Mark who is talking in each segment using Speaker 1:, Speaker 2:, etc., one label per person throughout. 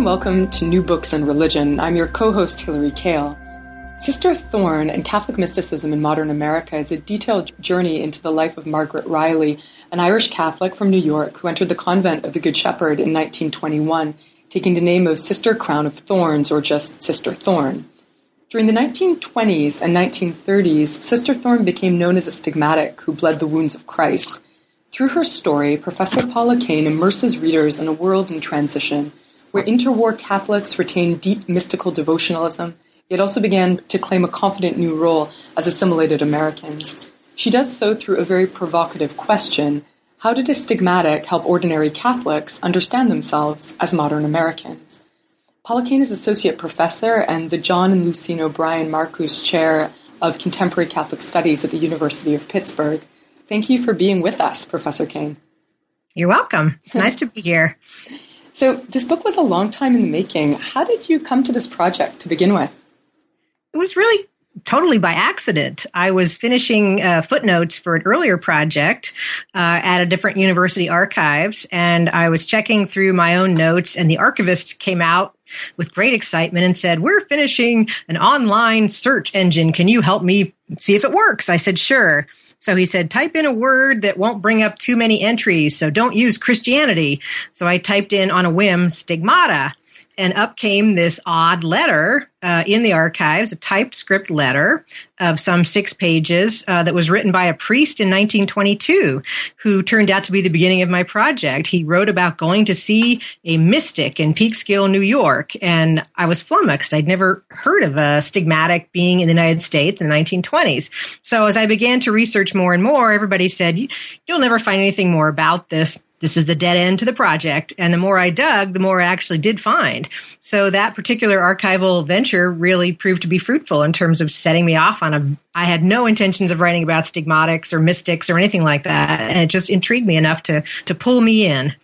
Speaker 1: and welcome to New Books in Religion. I'm your co host, Hillary Kaell. Sister Thorn and Catholic Mysticism in Modern America is a detailed journey into the life of Margaret Reilly, an Irish Catholic from New York who entered the convent of the Good Shepherd in 1921, taking the name of Sister Crown of Thorns or just Sister Thorn. During the 1920s and 1930s, Sister Thorn became known as a stigmatic who bled the wounds of Christ. Through her story, Professor Paula Kane immerses readers in a world in transition where interwar Catholics retained deep mystical devotionalism, yet also began to claim a confident new role as assimilated Americans. She does so through a very provocative question How did a stigmatic help ordinary Catholics understand themselves as modern Americans? Paula Kane is Associate Professor and the John and Lucine O'Brien Marous Chair of Contemporary Catholic Studies at the University of Pittsburgh. Thank you for being with us, Professor Kane.
Speaker 2: You're welcome. It's nice to be here.
Speaker 1: So, this book was a long time in the making. How did you come to this project to begin with?
Speaker 2: It was really totally by accident. I was finishing uh, footnotes for an earlier project uh, at a different university archives, and I was checking through my own notes, and the archivist came out with great excitement and said, We're finishing an online search engine. Can you help me see if it works? I said, Sure. So he said, type in a word that won't bring up too many entries. So don't use Christianity. So I typed in on a whim stigmata and up came this odd letter uh, in the archives, a typed script letter of some six pages uh, that was written by a priest in 1922 who turned out to be the beginning of my project. He wrote about going to see a mystic in Peekskill, New York, and I was flummoxed. I'd never heard of a stigmatic being in the United States in the 1920s. So as I began to research more and more, everybody said, You'll never find anything more about this this is the dead end to the project. And the more I dug, the more I actually did find. So that particular archival venture really proved to be fruitful in terms of setting me off on a, I had no intentions of writing about stigmatics or mystics or anything like that. And it just intrigued me enough to, to pull me in.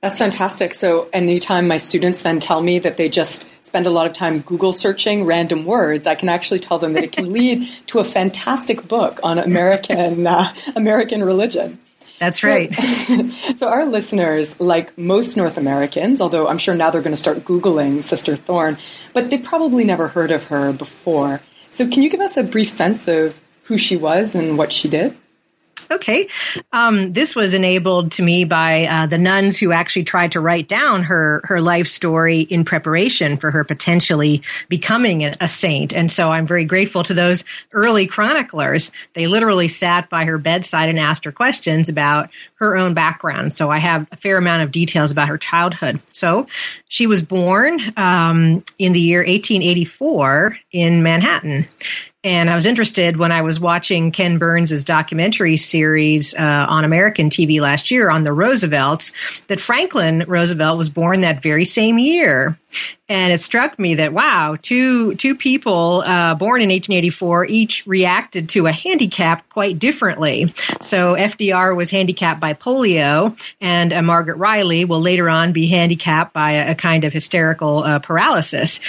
Speaker 1: That's fantastic. So anytime my students then tell me that they just spend a lot of time Google searching random words, I can actually tell them that it can lead to a fantastic book on American uh, American religion.
Speaker 2: That's right.
Speaker 1: So, so, our listeners, like most North Americans, although I'm sure now they're going to start Googling Sister Thorn, but they probably never heard of her before. So, can you give us a brief sense of who she was and what she did?
Speaker 2: Okay. Um, this was enabled to me by uh, the nuns who actually tried to write down her her life story in preparation for her potentially becoming a, a, saint. And so I'm very grateful to those early chroniclers. They literally sat by her bedside and asked her questions about her own background. So I have a fair amount of details about her childhood. So she was born um, in the year 1884 in Manhattan. And I was interested when I was watching Ken Burns' documentary series uh, on American TV last year on the Roosevelts that Franklin Roosevelt was born that very same year. And it struck me that wow, two two people uh, born in 1884 each reacted to a handicap quite differently. So FDR was handicapped by polio, and uh, Margaret Reilly will later on be handicapped by a, a kind of hysterical uh, paralysis.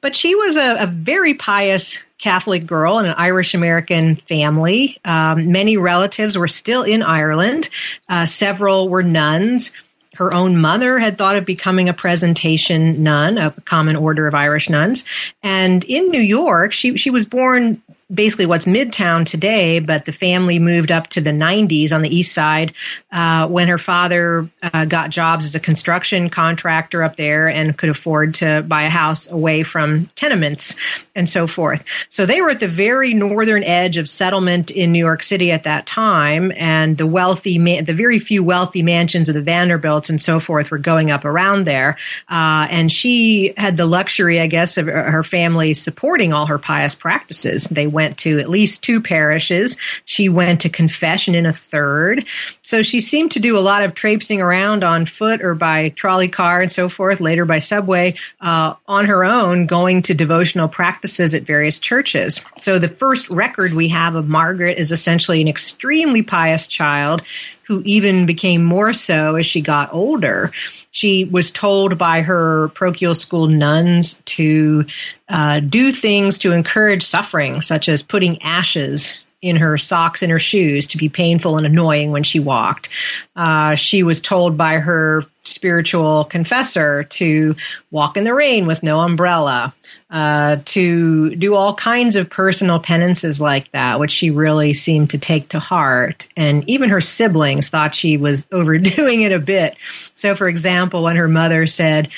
Speaker 2: But she was a, a very pious Catholic girl in an Irish American family. Um, many relatives were still in Ireland. Uh, several were nuns. Her own mother had thought of becoming a presentation nun, a common order of Irish nuns. And in New York, she, she was born basically what's Midtown today, but the family moved up to the 90s on the east side uh, when her father uh, got jobs as a construction contractor up there and could afford to buy a house away from tenements and so forth. So they were at the very northern edge of settlement in New York City at that time, and the wealthy, the very few wealthy mansions of the Vanderbilts and so forth were going up around there. Uh, and she had the luxury, I guess, of her family supporting all her pious practices. They went to at least two parishes. She went to confession in a third. So she seemed to do a lot of traipsing around on foot or by trolley car and so forth, later by subway, uh, on her own, going to devotional practices at various churches. So the first record we have of Margaret is essentially an extremely pious child who even became more so as she got older. She was told by her parochial school nuns to uh, do things to encourage suffering, such as putting ashes in her socks and her shoes to be painful and annoying when she walked. Uh, she was told by her spiritual confessor to walk in the rain with no umbrella, uh, to do all kinds of personal penances like that, which she really seemed to take to heart. And even her siblings thought she was overdoing it a bit. So, for example, when her mother said,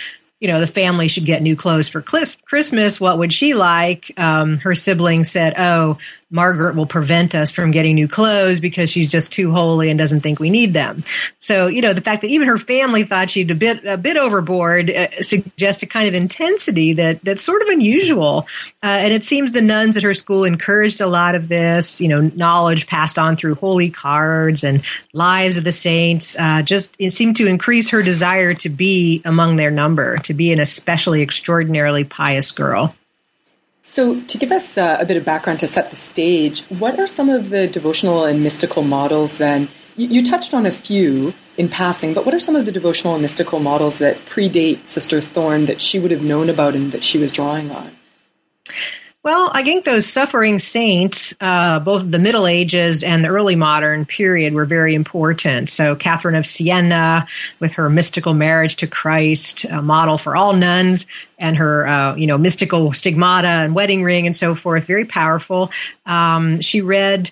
Speaker 2: you know, the family should get new clothes for Christmas. What would she like? Um, her siblings said, Oh, Margaret will prevent us from getting new clothes because she's just too holy and doesn't think we need them. So, you know, the fact that even her family thought she'd a bit a bit overboard uh, suggests a kind of intensity that that's sort of unusual. Uh, and it seems the nuns at her school encouraged a lot of this, you know, knowledge passed on through holy cards and lives of the saints. Uh, just it seemed to increase her desire to be among their number, to be an especially extraordinarily pious girl.
Speaker 1: So, to give us uh, a bit of background to set the stage, what are some of the devotional and mystical models then? You, you, touched on a few in passing, but what are some of the devotional and mystical models that predate Sister Thorn that she would have known about and that she was drawing on?
Speaker 2: Well, I think those suffering saints, uh, both the Middle Ages and the early modern period, were very important. So, Catherine of Siena, with her mystical marriage to Christ, a model for all nuns, and her, uh, you know, mystical stigmata and wedding ring and so forth, very powerful. Um, she read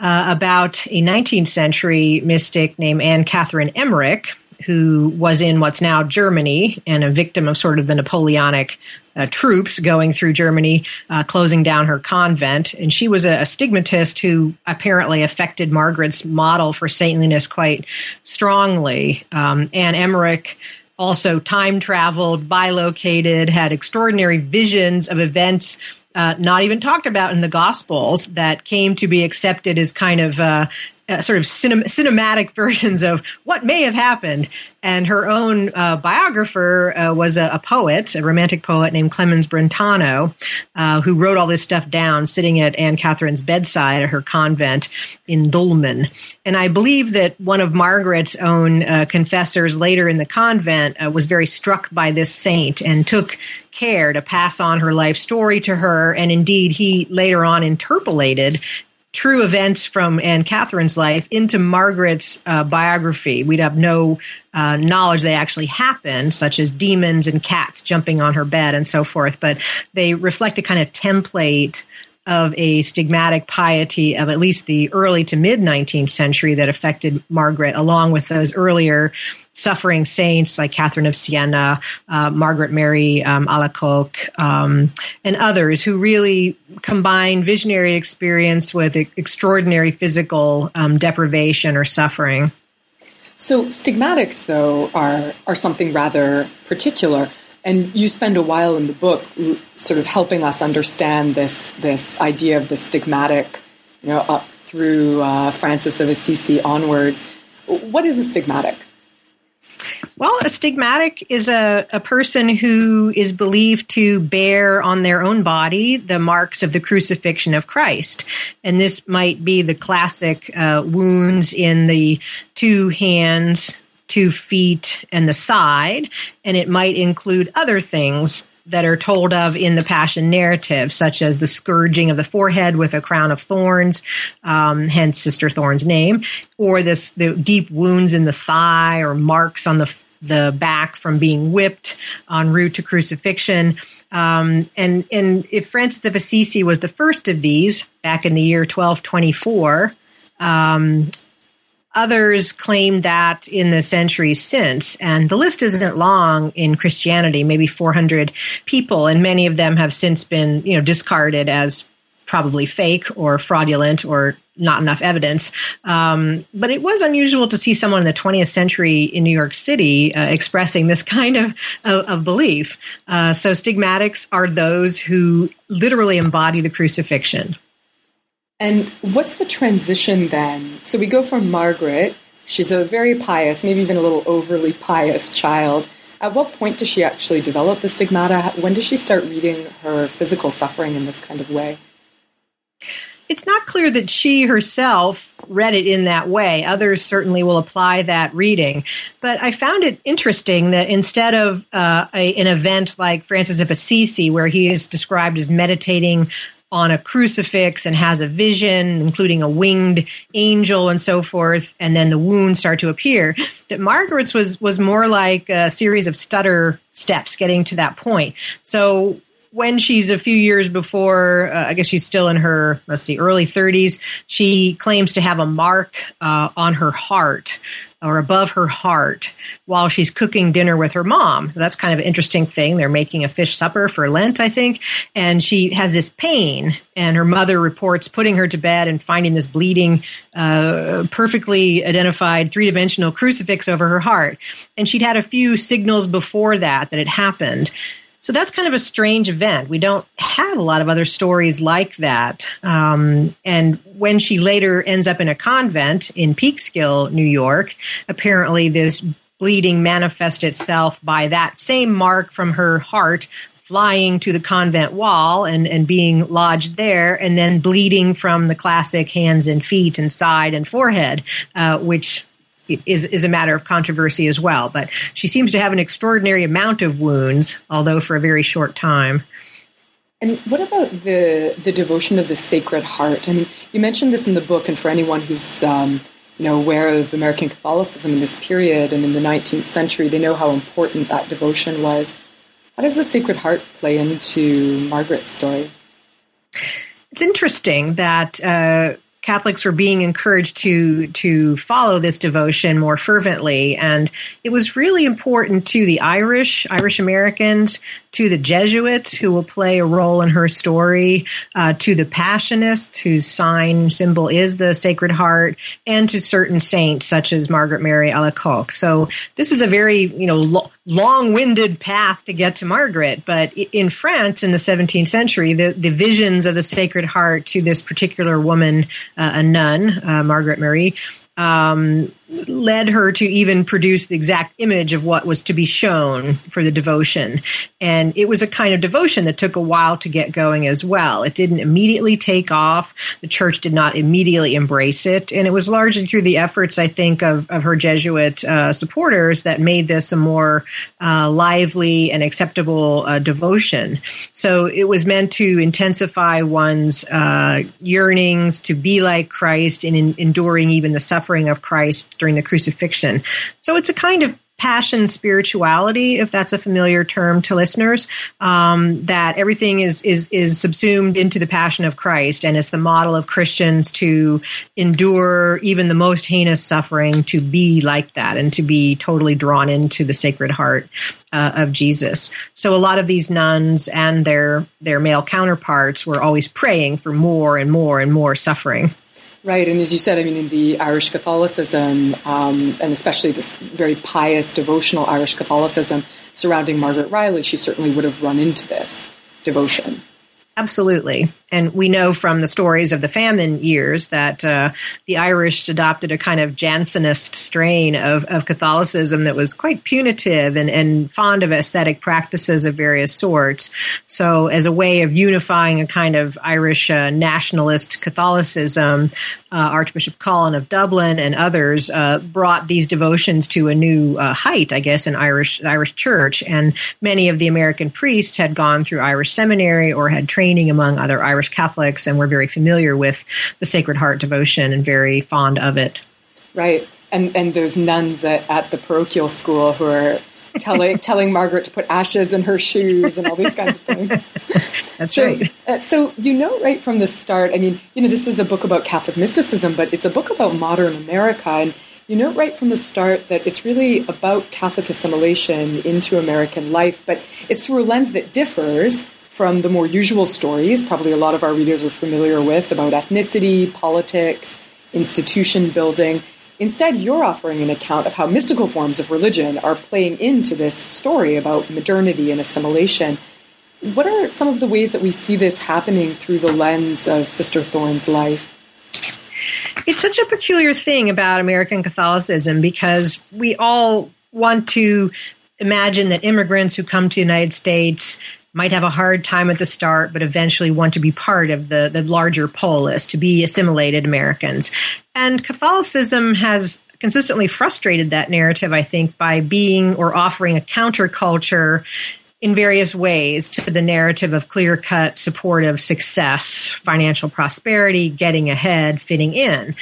Speaker 2: uh, about a 19th century mystic named Anne Catherine Emmerich, who was in what's now Germany and a victim of sort of the Napoleonic uh, troops going through Germany, uh, closing down her convent. And she was a, a, stigmatist who apparently affected Margaret's model for saintliness quite strongly. Um, Emmerich also time traveled, bilocated, had extraordinary visions of events uh, not even talked about in the Gospels that came to be accepted as kind of uh, uh, sort of cinem- cinematic versions of what may have happened. And her own uh, biographer uh, was a, a, poet, a romantic poet named Clemens Brentano, uh, who wrote all this stuff down sitting at Anne Catherine's bedside at her convent in Dulmen. And I believe that one of Margaret's own uh, confessors later in the convent uh, was very struck by this saint and took care to pass on her life story to her. And indeed, he later on interpolated true events from Anne Catherine's life into Margaret's uh, biography. We'd have no uh, knowledge they actually happened, such as demons and cats jumping on her bed and so forth, but they reflect a kind of template of a stigmatic piety of at least the early to mid 19th century that affected Margaret, along with those earlier suffering saints like Catherine of Siena, uh, Margaret Mary um, Alacoque, um, and others who really combine visionary experience with extraordinary physical um, deprivation or suffering.
Speaker 1: So stigmatics, though, are are something rather particular. And you spend a while in the book sort of helping us understand this this idea of the stigmatic, you know, up through uh, Francis of Assisi onwards. What is a stigmatic?
Speaker 2: Well, a stigmatic is a, a person who is believed to bear on their own body the marks of the crucifixion of Christ. And this might be the classic uh, wounds in the two hands, two feet, and the side, and it might include other things that are told of in the Passion narrative, such as the scourging of the forehead with a crown of thorns, um, hence Sister Thorn's name, or this the deep wounds in the thigh or marks on the the back from being whipped en route to crucifixion. Um, and and if Francis of Assisi was the first of these back in the year 1224, um, Others claim that in the centuries since, and the list isn't long in Christianity, maybe 400 people, and many of them have since been, you know, discarded as probably fake or fraudulent or not enough evidence. Um, but it was unusual to see someone in the 20th century in New York City uh, expressing this kind of, of, of belief. Uh, so stigmatics are those who literally embody the crucifixion.
Speaker 1: And what's the transition then? So we go from Margaret, she's a very pious, maybe even a little overly pious child. At what point does she actually develop the stigmata? When does she start reading her physical suffering in this kind of way?
Speaker 2: It's not clear that she herself read it in that way. Others certainly will apply that reading. But I found it interesting that instead of uh, a, an event like Francis of Assisi, where he is described as meditating on a crucifix and has a vision, including a winged angel and so forth, and then the wounds start to appear. That Margaret's was was more like a series of stutter steps getting to that point. So when she's a few years before, uh, I guess she's still in her, let's see, early 30s, she claims to have a mark uh, on her heart or above her heart while she's cooking dinner with her mom. So that's kind of an interesting thing. They're making a fish supper for Lent, I think. And she has this pain, and her mother reports putting her to bed and finding this bleeding, uh, perfectly identified three dimensional crucifix over her heart. And she'd had a few signals before that that it happened. So that's kind of a strange event. We don't have a lot of other stories like that. Um, and when she later ends up in a convent in Peekskill, New York, apparently this bleeding manifests itself by that same mark from her heart flying to the convent wall and, and being lodged there, and then bleeding from the classic hands and feet and side and forehead, uh, which is is a matter of controversy as well. But she seems to have an extraordinary amount of wounds, although for a very short time.
Speaker 1: And what about the the devotion of the Sacred Heart? I mean, you mentioned this in the book, and for anyone who's um, you know aware of American Catholicism in this period and in the 19th century, they know how important that devotion was. How does the Sacred Heart play into Margaret's story?
Speaker 2: It's interesting that. Uh, Catholics were being encouraged to to follow this devotion more fervently, and it was really important to the Irish, Irish Americans, to the Jesuits, who will play a role in her story, uh, to the Passionists, whose sign symbol is the Sacred Heart, and to certain saints such as Margaret Mary Alacoque. So this is a very you know lo- long-winded path to get to Margaret, but in France in the 17th century, the the visions of the Sacred Heart to this particular woman uh, a nun, uh, Margaret Marie, um, led her to even produce the exact image of what was to be shown for the devotion. And it was a kind of devotion that took a while to get going as well. It didn't immediately take off. The church did not immediately embrace it. And it was largely through the efforts, I think, of, of her Jesuit uh, supporters that made this a more uh, lively and acceptable uh, devotion. So it was meant to intensify one's uh, yearnings to be like Christ in, in enduring even the suffering of Christ during the crucifixion. So it's a kind of passion spirituality, if that's a familiar term to listeners, um, that everything is, is, is subsumed into the passion of Christ. And it's the model of Christians to endure even the most heinous suffering to be like that and to be totally drawn into the sacred heart uh, of Jesus. So a lot of these nuns and their, their male counterparts were always praying for more and more and more suffering.
Speaker 1: Right, and as you said, I mean, in the Irish Catholicism, um, and especially this very pious, devotional Irish Catholicism surrounding Margaret Reilly, she certainly would have run into this devotion.
Speaker 2: Absolutely. And we know from the stories of the famine years that uh, the Irish adopted a kind of Jansenist strain of, of Catholicism that was quite punitive and, and fond of ascetic practices of various sorts. So, as a way of unifying a kind of Irish uh, nationalist Catholicism, uh, Archbishop Cullen of Dublin and others uh, brought these devotions to a new uh, height, I guess, in Irish Irish Church. And many of the American priests had gone through Irish seminary or had training among other Irish Irish Catholics and we're very familiar with the Sacred Heart devotion and very fond of it.
Speaker 1: Right. And, and those nuns at, at the parochial school who are telling telling Margaret to put ashes in her shoes and all these kinds of things.
Speaker 2: That's so, right.
Speaker 1: Uh, so you know right from the start. I mean, you know, this is a book about Catholic mysticism, but it's a book about modern America, and you know right from the start that it's really about Catholic assimilation into American life, but it's through a lens that differs from the more usual stories, probably a lot of our readers are familiar with, about ethnicity, politics, institution building. Instead, you're offering an account of how mystical forms of religion are playing into this story about modernity and assimilation. What are some of the ways that we see this happening through the lens of Sister Thorn's life?
Speaker 2: It's such a peculiar thing about American Catholicism because we all want to imagine that immigrants who come to the United States might have a hard time at the start, but eventually want to be part of the, the larger polis, to be assimilated Americans. And Catholicism has consistently frustrated that narrative, I think, by being or offering a counterculture in various ways to the narrative of clear cut, supportive success, financial prosperity, getting ahead, fitting in.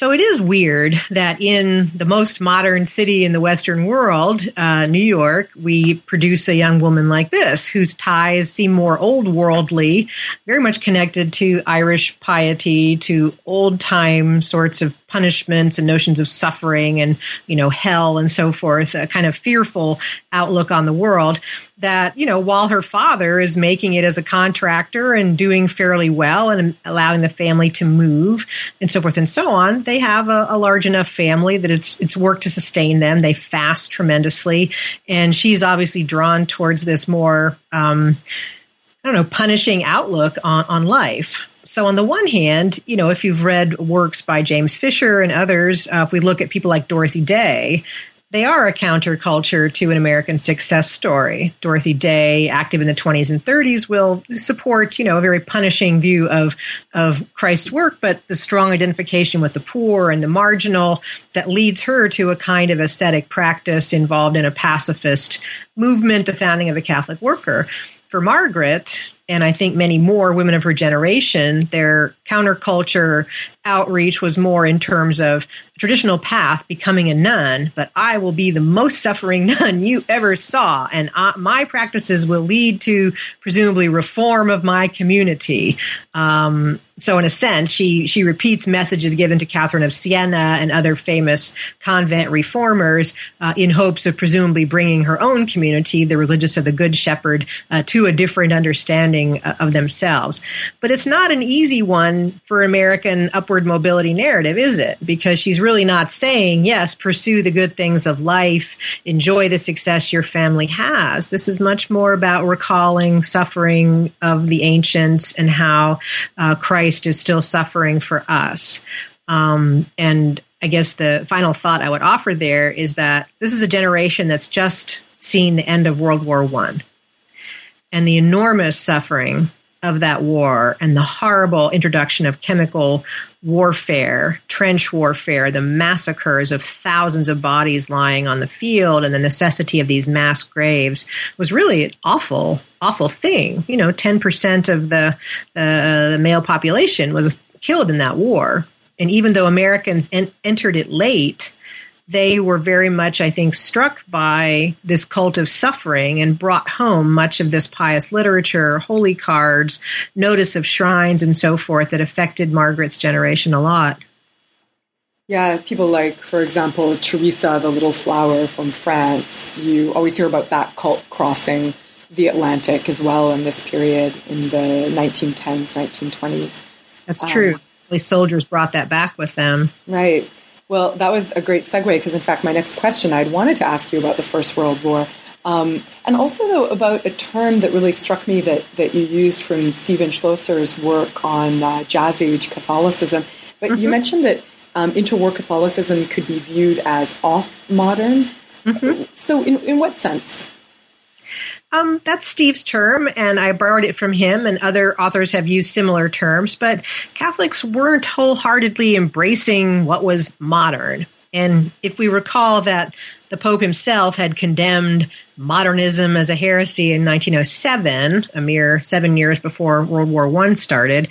Speaker 2: So it is weird that in the most modern city in the Western world, uh, New York, we produce a young woman like this, whose ties seem more old worldly, very much connected to Irish piety, to old time sorts of punishments and notions of suffering and you know hell and so forth a kind of fearful outlook on the world that you know while her father is making it as a contractor and doing fairly well and allowing the family to move and so forth and so on they have a, a large enough family that it's it's work to sustain them they fast tremendously and she's obviously drawn towards this more um, I don't know, punishing outlook on, on life. So, on the one hand, you know, if you've read works by James Fisher and others, uh, if we look at people like Dorothy Day, they are a counterculture to an American success story. Dorothy Day, active in the 20s and 30s, will support, you know, a very punishing view of, of Christ's work, but the strong identification with the poor and the marginal that leads her to a kind of ascetic practice involved in a pacifist movement, the founding of the Catholic worker. For Margaret, and I think many more women of her generation, their counterculture outreach was more in terms of traditional path, becoming a nun, but I will be the most suffering nun you ever saw. And I, my practices will lead to presumably reform of my community. Um, so in a sense, she, she repeats messages given to Catherine of Siena and other famous convent reformers uh, in hopes of presumably bringing her own community, the religious of the Good Shepherd, uh, to a different understanding uh, of themselves. But it's not an easy one for American upward mobility narrative, is it? Because she's really not saying, yes, pursue the good things of life, enjoy the success your family has. This is much more about recalling suffering of the ancients and how uh, Christ is still suffering for us. Um, and I guess the final thought I would offer there is that this is a generation that's just seen the end of World War One and the enormous suffering of that war and the horrible introduction of chemical warfare, trench warfare, the massacres of thousands of bodies lying on the field, and the necessity of these mass graves was really an awful, awful thing. You know, 10% of the, uh, the male population was killed in that war. And even though Americans en- entered it late, they were very much, I think, struck by this cult of suffering and brought home much of this pious literature, holy cards, notice of shrines, and so forth that affected Margaret's generation a lot.
Speaker 1: Yeah, people like, for example, Teresa, the little flower from France. You always hear about that cult crossing the Atlantic as well in this period in the 1910s, 1920s.
Speaker 2: That's true. Um, soldiers brought that back with them.
Speaker 1: Right. Well, that was a great segue because, in fact, my next question I'd wanted to ask you about the First World War. Um, and also, though, about a term that really struck me that, that you used from Stephen Schloesser's work on uh, Jazz Age Catholicism. But mm-hmm. you mentioned that um, interwar Catholicism could be viewed as off modern. Mm-hmm. So, in, in what sense?
Speaker 2: Um, that's Steve's term, and I borrowed it from him, and other authors have used similar terms. But Catholics weren't wholeheartedly embracing what was modern. And if we recall that the Pope himself had condemned modernism as a heresy in 1907, a mere seven years before World War I started,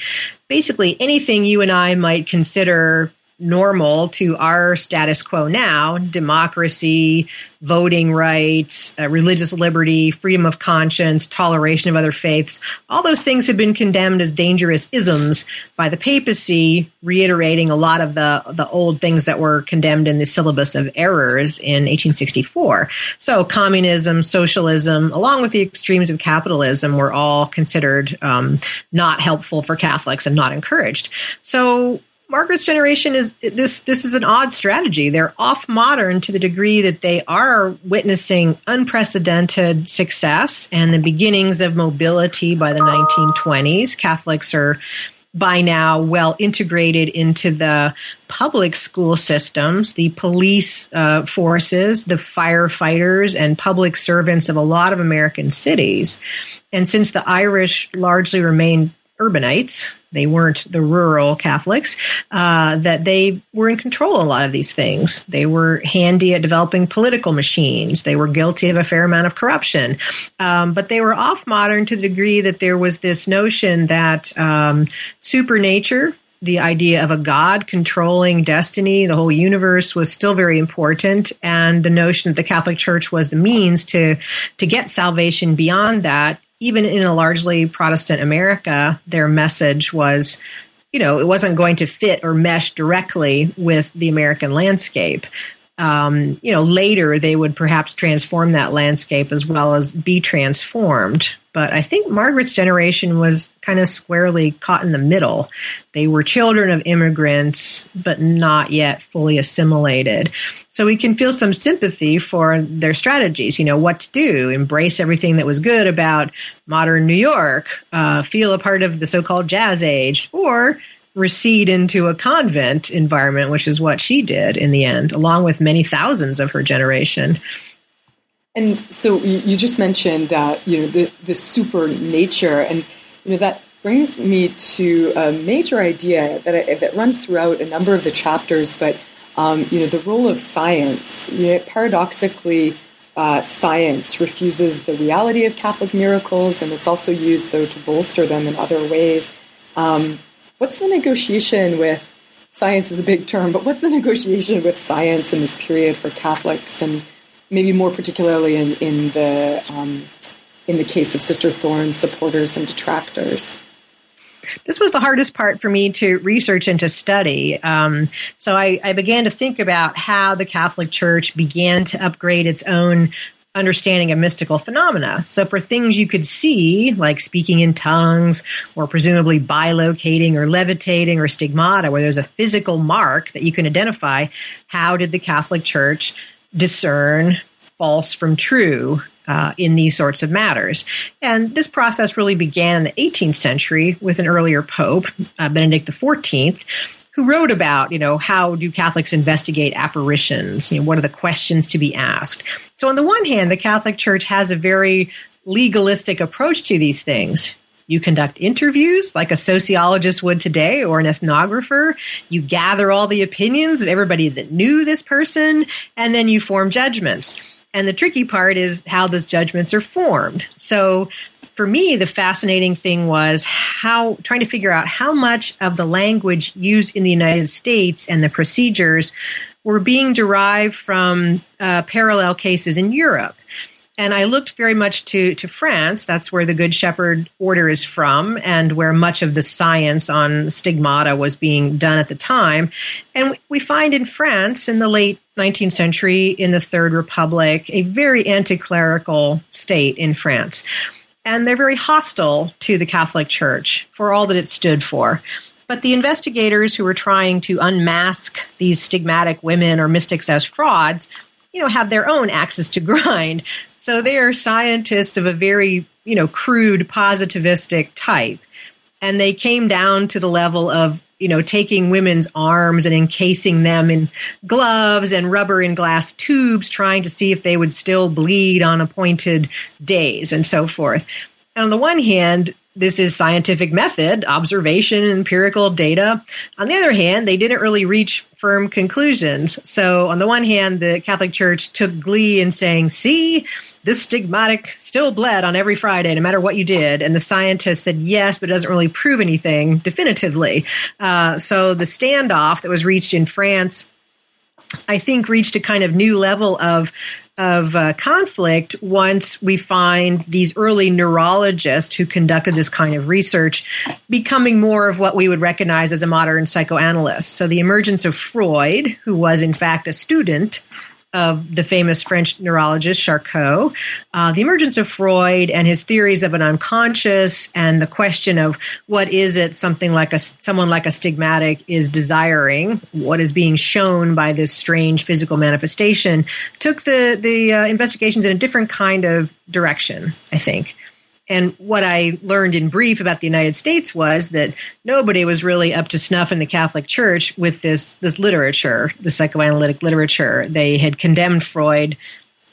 Speaker 2: basically anything you and I might consider normal to our status quo now democracy, voting rights, uh, religious liberty, freedom of conscience, toleration of other faiths all those things have been condemned as dangerous isms by the papacy, reiterating a lot of the, the old things that were condemned in the syllabus of errors in 1864. So, communism, socialism, along with the extremes of capitalism, were all considered um, not helpful for Catholics and not encouraged. So, Margaret's generation is this this is an odd strategy. They're off modern to the degree that they are witnessing unprecedented success and the beginnings of mobility by the 1920s. Catholics are by now well integrated into the public school systems, the police uh, forces, the firefighters, and public servants of a lot of American cities. And since the Irish largely remain urbanites, they weren't the rural Catholics, uh, that they were in control of a lot of these things. They were handy at developing political machines. They were guilty of a fair amount of corruption. Um, but they were off modern to the degree that there was this notion that um, supernature, the idea of a God controlling destiny, the whole universe was still very important. And the notion that the Catholic Church was the means to, to get salvation beyond that even in a largely Protestant America, their message was, you know, it wasn't going to fit or mesh directly with the American landscape. Um, you know, later they would perhaps transform that landscape as well as be transformed. But I think Margaret's generation was kind of squarely caught in the middle. They were children of immigrants, but not yet fully assimilated. So we can feel some sympathy for their strategies. You know, what to do, embrace everything that was good about modern New York, uh, feel a part of the so called jazz age, or recede into a convent environment, which is what she did in the end, along with many thousands of her generation.
Speaker 1: And so you, just mentioned, uh, you know, the, the super nature, and you know that brings me to a major idea that I, that runs throughout a number of the chapters. But um, you know, the role of science. You know, paradoxically, uh, science refuses the reality of Catholic miracles, and it's also used though to bolster them in other ways. Um, what's the negotiation with science? Is a big term, but what's the negotiation with science in this period for Catholics and maybe more particularly in, in the um, in the case of Sister Thorn's supporters and detractors.
Speaker 2: This was the hardest part for me to research and to study. Um, so I, I began to think about how the Catholic Church began to upgrade its own understanding of mystical phenomena. So, for things you could see, like speaking in tongues, or presumably bilocating or levitating or stigmata, where there's a physical mark that you can identify, how did the Catholic Church discern false from true uh, in these sorts of matters. And this process really began in the 18th century with an earlier pope, uh, Benedict XIV, who wrote about, you know, how do Catholics investigate apparitions? You know, what are the questions to be asked? So on the one hand, the Catholic Church has a very legalistic approach to these things. You conduct interviews like a sociologist would today or an ethnographer. You gather all the opinions of everybody that knew this person, and then you form judgments. And the tricky part is how those judgments are formed. So for me, the fascinating thing was how trying to figure out how much of the language used in the United States and the procedures were being derived from uh, parallel cases in Europe. And I looked very much to, to France. That's where the Good Shepherd order is from and where much of the science on stigmata was being done at the time. And we find in France in the late 19th century, in the Third Republic, a very anti clerical state in France. And they're very hostile to the Catholic Church for all that it stood for. But the investigators who were trying to unmask these stigmatic women or mystics as frauds, you know, have their own axes to grind. So they are scientists of a very, you know, crude positivistic type. And they came down to the level of, you know, taking women's arms and encasing them in gloves and rubber and glass tubes, trying to see if they would still bleed on appointed days and so forth. And on the one hand, this is scientific method, observation, empirical data. On the other hand, they didn't really reach firm conclusions. So, on the one hand, the Catholic Church took glee in saying, see, this stigmatic still bled on every Friday, no matter what you did. And the scientists said yes, but it doesn't really prove anything definitively. Uh, so, the standoff that was reached in France I think reached a kind of new level of of uh, conflict once we find these early neurologists who conducted this kind of research becoming more of what we would recognize as a modern psychoanalyst. So the emergence of Freud, who was in fact a student of the famous French neurologist Charcot, uh, the emergence of Freud and his theories of an unconscious, and the question of what is it something like a someone like a stigmatic is desiring, what is being shown by this strange physical manifestation, took the the uh, investigations in a different kind of direction. I think. And what I learned in brief about the United States was that nobody was really up to snuff in the Catholic Church with this this literature, the psychoanalytic literature. They had condemned Freud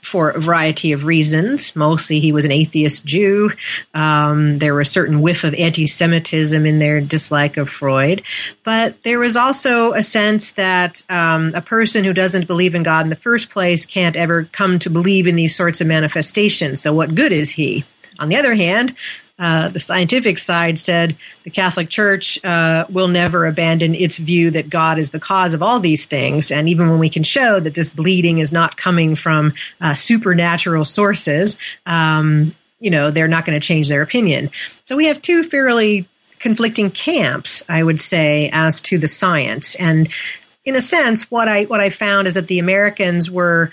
Speaker 2: for a variety of reasons. Mostly, he was an atheist Jew. Um, there was a certain whiff of anti Semitism in their dislike of Freud. But there was also a sense that um, a person who doesn't believe in God in the first place can't ever come to believe in these sorts of manifestations. So, what good is he? On the other hand, uh, the scientific side said the Catholic Church uh, will never abandon its view that God is the cause of all these things. And even when we can show that this bleeding is not coming from uh, supernatural sources, um, you know, they're not going to change their opinion. So we have two fairly conflicting camps, I would say, as to the science. And in a sense, what I what I found is that the Americans were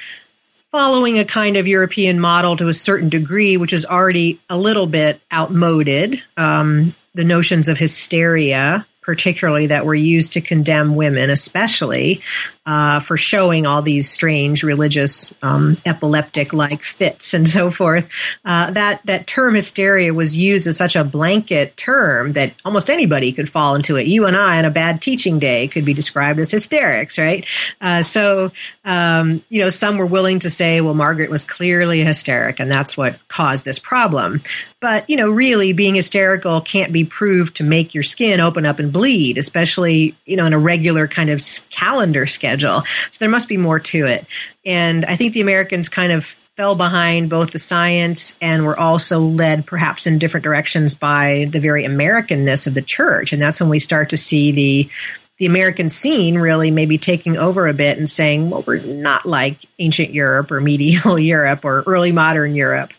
Speaker 2: following a kind of European model to a certain degree, which is already a little bit outmoded. Um, the notions of hysteria particularly that were used to condemn women, especially uh, for showing all these strange religious um, epileptic-like fits and so forth. Uh, that that term hysteria was used as such a blanket term that almost anybody could fall into it. You and I, on a bad teaching day, could be described as hysterics, right? Uh, so um, you know, some were willing to say, "Well, Margaret was clearly a hysteric, and that's what caused this problem." But you know, really, being hysterical can't be proved to make your skin open up and bleed, especially you know in a regular kind of calendar schedule. So there must be more to it. And I think the Americans kind of fell behind both the science and were also led perhaps in different directions by the very Americanness of the church. And that's when we start to see the the American scene really maybe taking over a bit and saying, well, we're not like ancient Europe or medieval Europe or early modern Europe.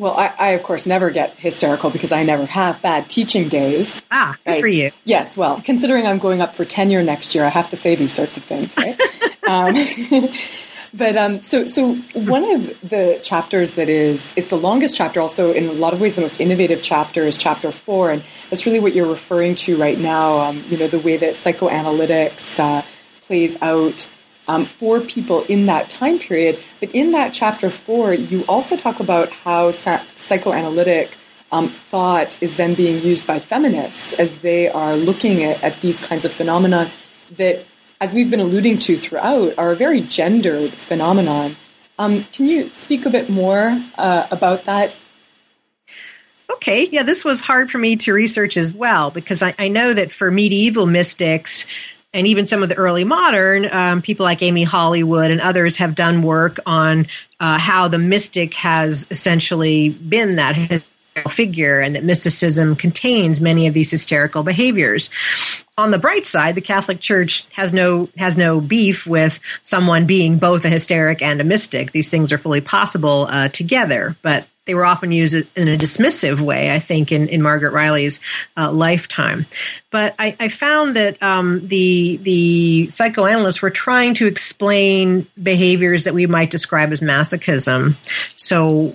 Speaker 1: Well, I, I, of course never get hysterical because I never have bad teaching days.
Speaker 2: Ah, good right? for you.
Speaker 1: Yes, well, considering I'm going up for tenure next year, I have to say these sorts of things, right? um, but um, so, so one of the chapters that is it's the longest chapter, also in a lot of ways the most innovative chapter is chapter four, and that's really what you're referring to right now. Um, you know, the way that psychoanalytics uh, plays out um, for people in that time period. But in that chapter four, you also talk about how sa- psychoanalytic um, thought is then being used by feminists as they are looking at, at these kinds of phenomena that, as we've been alluding to throughout, are a very gendered phenomenon. Um, can you speak a bit more uh, about that?
Speaker 2: Okay, yeah, this was hard for me to research as well because I, I know that for medieval mystics, and even some of the early modern um, people like Amy Hollywood and others have done work on uh, how the mystic has essentially been that figure and that mysticism contains many of these hysterical behaviors. On the bright side the catholic church has no has no beef with someone being both a hysteric and a mystic. These things are fully possible uh, together. But they were often used in a dismissive way, I think, in, in Margaret Reilly's uh, lifetime. But I, I found that um, the the psychoanalysts were trying to explain behaviors that we might describe as masochism. So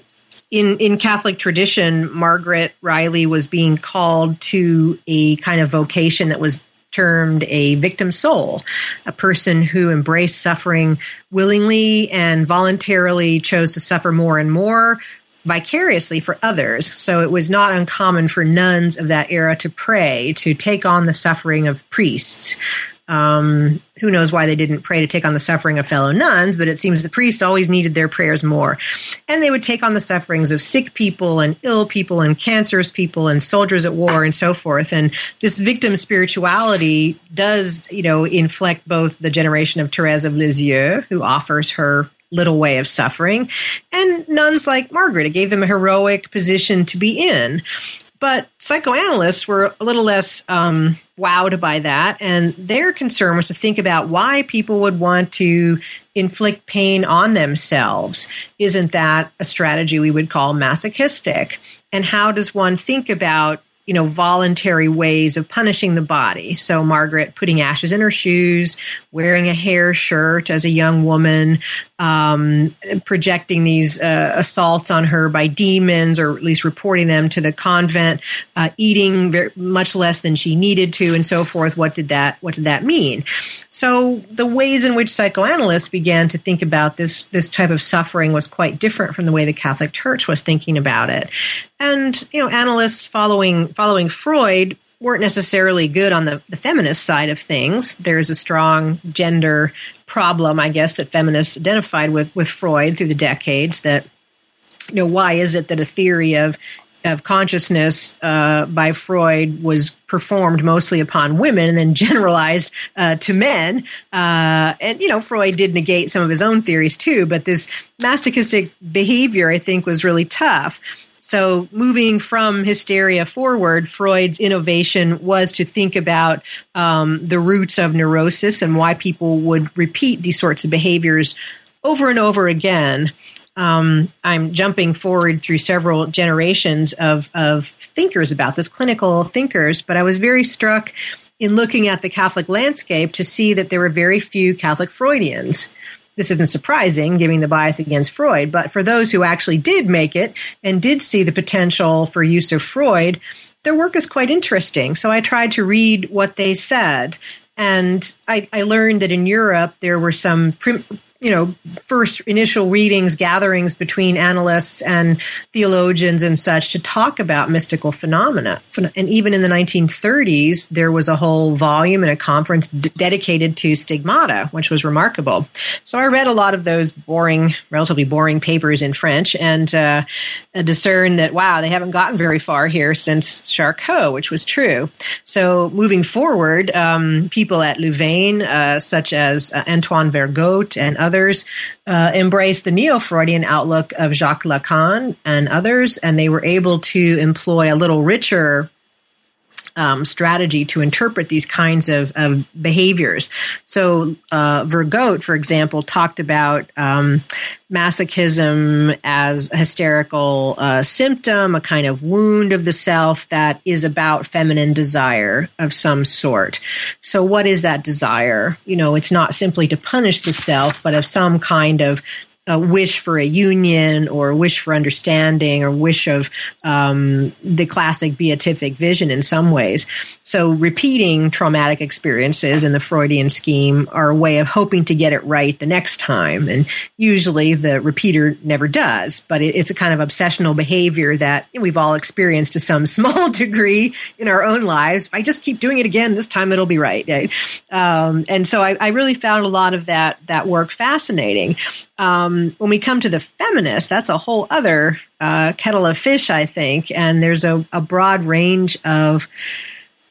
Speaker 2: in in Catholic tradition, Margaret Reilly was being called to a kind of vocation that was termed a victim soul, a person who embraced suffering willingly and voluntarily chose to suffer more and more vicariously for others. So it was not uncommon for nuns of that era to pray to take on the suffering of priests. Um, who knows why they didn't pray to take on the suffering of fellow nuns, but it seems the priests always needed their prayers more. And they would take on the sufferings of sick people and ill people and cancerous people and soldiers at war and so forth. And this victim spirituality does, you know, inflect both the generation of Therese of Lisieux, who offers her little way of suffering, and nuns like Margaret. It gave them a heroic position to be in. But psychoanalysts were a little less um, wowed by that, and their concern was to think about why people would want to inflict pain on themselves. Isn't that a strategy we would call masochistic? And how does one think about you know, voluntary ways of punishing the body. So Margaret putting ashes in her shoes, wearing a hair shirt as a young woman, um, projecting these uh, assaults on her by demons, or at least reporting them to the convent, uh, eating very, much less than she needed to, and so forth. What did that What did that mean? So the ways in which psychoanalysts began to think about this this type of suffering was quite different from the way the Catholic Church was thinking about it. And you know, analysts following following Freud weren't necessarily good on the, the feminist side of things. There's a strong gender problem, I guess, that feminists identified with with Freud through the decades. That you know, why is it that a theory of of consciousness uh, by Freud was performed mostly upon women and then generalized uh, to men. Uh, and, you know, Freud did negate some of his own theories too, but this masochistic behavior, I think, was really tough. So, moving from hysteria forward, Freud's innovation was to think about um, the roots of neurosis and why people would repeat these sorts of behaviors over and over again. Um, I'm jumping forward through several generations of, of thinkers about this, clinical thinkers, but I was very struck in looking at the Catholic landscape to see that there were very few Catholic Freudians this isn't surprising given the bias against Freud, but for those who actually did make it and did see the potential for use of Freud, their work is quite interesting. So I tried to read what they said. And I, I learned that in Europe there were some prim- you know, first initial readings, gatherings between analysts and theologians and such to talk about mystical phenomena. And even in the 1930s, there was a whole volume and a conference d- dedicated to stigmata, which was remarkable. So I read a lot of those boring, relatively boring papers in French and uh, discerned that, wow, they haven't gotten very far here since Charcot, which was true. So moving forward, um, people at Louvain, uh, such as uh, Antoine Vergote and others, others uh, embraced the neo Freudian outlook of Jacques Lacan and others, and they were able to employ a little richer um, strategy to interpret these kinds of, of behaviors. So, uh, Vergote, for example, talked about um, masochism as a hysterical uh, symptom, a kind of wound of the self that is about feminine desire of some sort. So, what is that desire? You know, it's not simply to punish the self, but of some kind of a wish for a union or a wish for understanding or wish of um, the classic beatific vision in some ways. So repeating traumatic experiences in the Freudian scheme are a way of hoping to get it right the next time. And usually the repeater never does, but it, it's a kind of obsessional behavior that we've all experienced to some small degree in our own lives. If I just keep doing it again, this time it'll be right. right? Um, and so I, I really found a lot of that, that work fascinating. Um, when we come to the feminist, that's a whole other uh, kettle of fish, I think. And there's a, a broad range of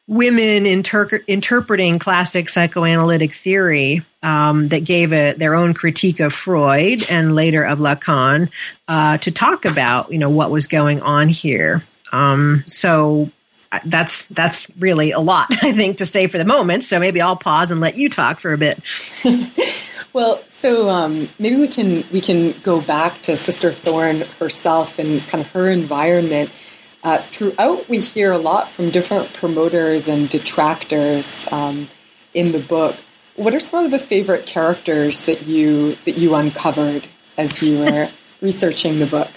Speaker 2: women inter- interpreting classic psychoanalytic theory um, that gave a, their own critique of Freud and later of Lacan uh, to talk about, you know, what was going on here. Um, so uh, that's that's really a lot, I think, to say for the moment. So maybe I'll pause and let you talk for a bit.
Speaker 1: Well, so um, maybe we can we can go back to Sister Thorn herself and kind of her environment. Uh, throughout, we hear a lot from different promoters and detractors um, in the book. What are some of the favorite characters that you that you uncovered as you were researching the book?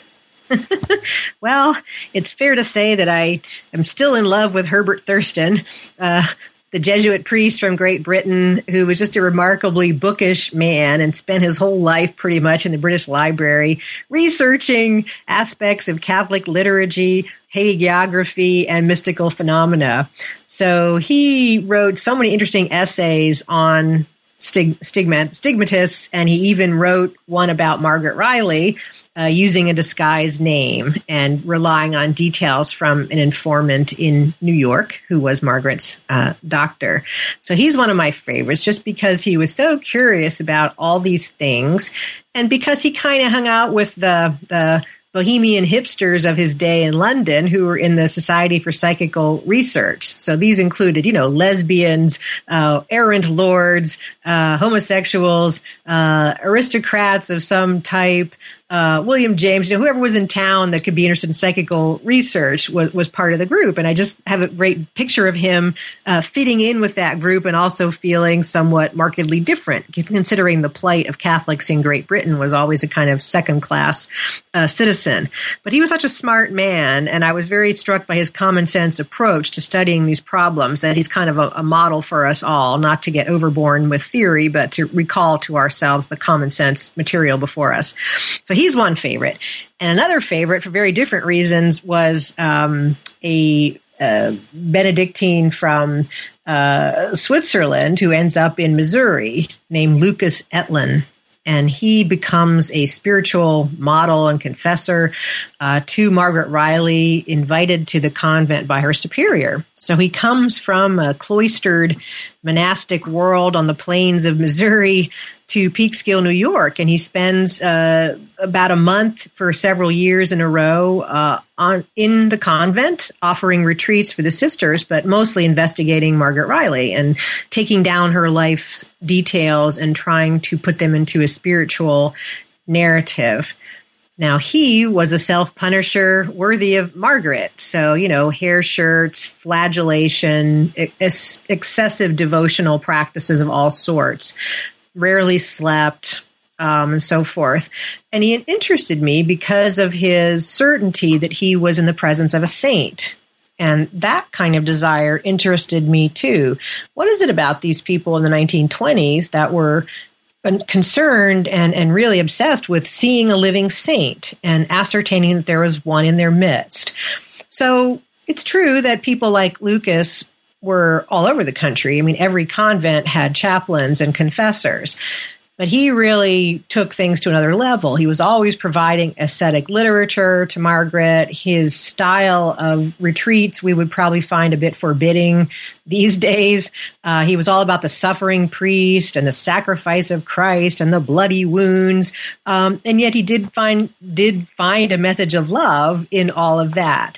Speaker 2: well, it's fair to say that I am still in love with Herbert Thurston. Uh, the Jesuit priest from Great Britain who was just a remarkably bookish man and spent his whole life pretty much in the British Library researching aspects of Catholic liturgy, hagiography, and mystical phenomena. So he wrote so many interesting essays on stig- stigmat- stigmatists, and he even wrote one about Margaret Reilly, uh, using a disguised name and relying on details from an informant in New York who was Margaret's uh, doctor. So he's one of my favorites just because he was so curious about all these things and because he kind of hung out with the, the bohemian hipsters of his day in London who were in the Society for Psychical Research. So these included, you know, lesbians, uh, errant lords, uh, homosexuals, uh, aristocrats of some type, uh, William James, you know, whoever was in town that could be interested in psychical research was, was part of the group. And I just have a great picture of him uh, fitting in with that group and also feeling somewhat markedly different, considering the plight of Catholics in Great Britain was always a kind of second class uh, citizen. But he was such a smart man, and I was very struck by his common sense approach to studying these problems, that he's kind of a, a model for us all, not to get overborne with theory, but to recall to ourselves the common sense material before us. So he's one favorite. And another favorite, for very different reasons, was um, a uh, Benedictine from uh, Switzerland who ends up in Missouri named Lucas Etlin and he becomes a spiritual model and confessor uh, to Margaret Reilly, invited to the convent by her superior. So he comes from a cloistered monastic world on the plains of Missouri to Peekskill, New York, and he spends uh, about a month for several years in a row uh, on in the convent, offering retreats for the sisters, but mostly investigating Margaret Reilly and taking down her life's details and trying to put them into a spiritual narrative. Now, he was a self punisher worthy of Margaret. So, you know, hair shirts, flagellation, ex- excessive devotional practices of all sorts rarely slept, um, and so forth. And he interested me because of his certainty that he was in the presence of a saint. And that kind of desire interested me too. What is it about these people in the 1920s that were concerned and, and really obsessed with seeing a living saint and ascertaining that there was one in their midst? So it's true that people like Lucas were all over the country. I mean, every convent had chaplains and confessors. But he really took things to another level. He was always providing ascetic literature to Margaret. His style of retreats we would probably find a bit forbidding these days. Uh, he was all about the suffering priest and the sacrifice of Christ and the bloody wounds. Um, and yet he did find did find a message of love in all of that.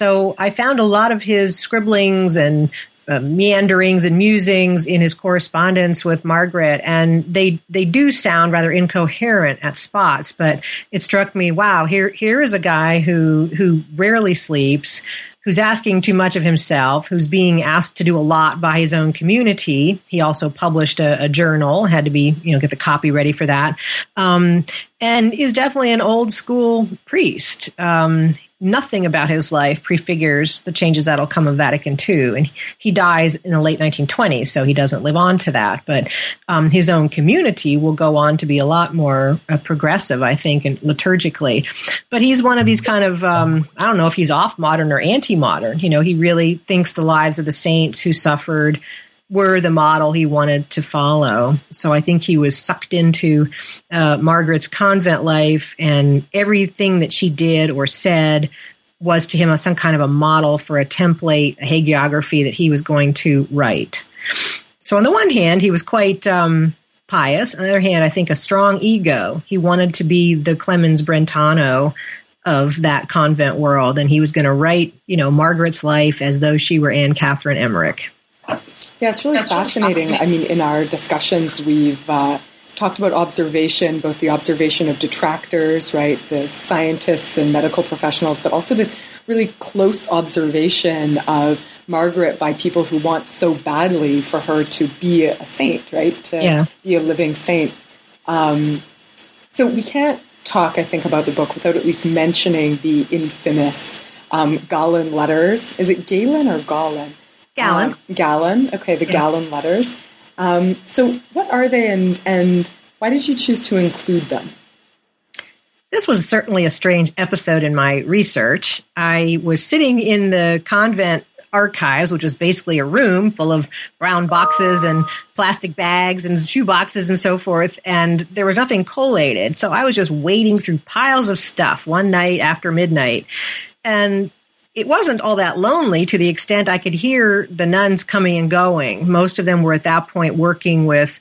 Speaker 2: So I found a lot of his scribblings and uh, meanderings and musings in his correspondence with Margaret, and they they do sound rather incoherent at spots. But it struck me, wow, here here is a guy who who rarely sleeps, who's asking too much of himself, who's being asked to do a lot by his own community. He also published a, a journal, had to be, you know, get the copy ready for that, um, and is definitely an old school priest. Um, nothing about his life prefigures the changes that'll come of Vatican II. And he dies in the late 1920s, so he doesn't live on to that. But um, his own community will go on to be a lot more uh, progressive, I think, and liturgically. But he's one of these kind of, um, I don't know if he's off modern or anti modern. You know, he really thinks the lives of the saints who suffered were the model he wanted to follow. So I think he was sucked into uh, Margaret's convent life, and everything that she did or said was to him a, some kind of a model for a template, a hagiography that he was going to write. So on the one hand, he was quite um, pious. On the other hand, I think a strong ego. He wanted to be the Clemens Brentano of that convent world, and he was going to write, you know, Margaret's life as though she were Anne Catherine Emmerich.
Speaker 1: Yeah, it's really fascinating. fascinating. I mean, in our discussions, we've uh, talked about observation, both the observation of detractors, right, the scientists and medical professionals, but also this really close observation of Margaret by people who want so badly for her to be a saint, right, to yeah. be a living saint. Um, so we can't talk, I think, about the book without at least mentioning the infamous um, Galen letters. Is it Galen or Galen?
Speaker 2: Gallon.
Speaker 1: Gallon. Okay, the yeah. gallon letters. Um, so, what are they, and and why did you choose to include them?
Speaker 2: This was certainly a strange episode in my research. I was sitting in the convent archives, which was basically a room full of brown boxes and plastic bags and shoe boxes and so forth. And there was nothing collated. So I was just wading through piles of stuff one night after midnight. And it wasn't all that lonely to the extent I could hear the nuns coming and going. Most of them were at that point working with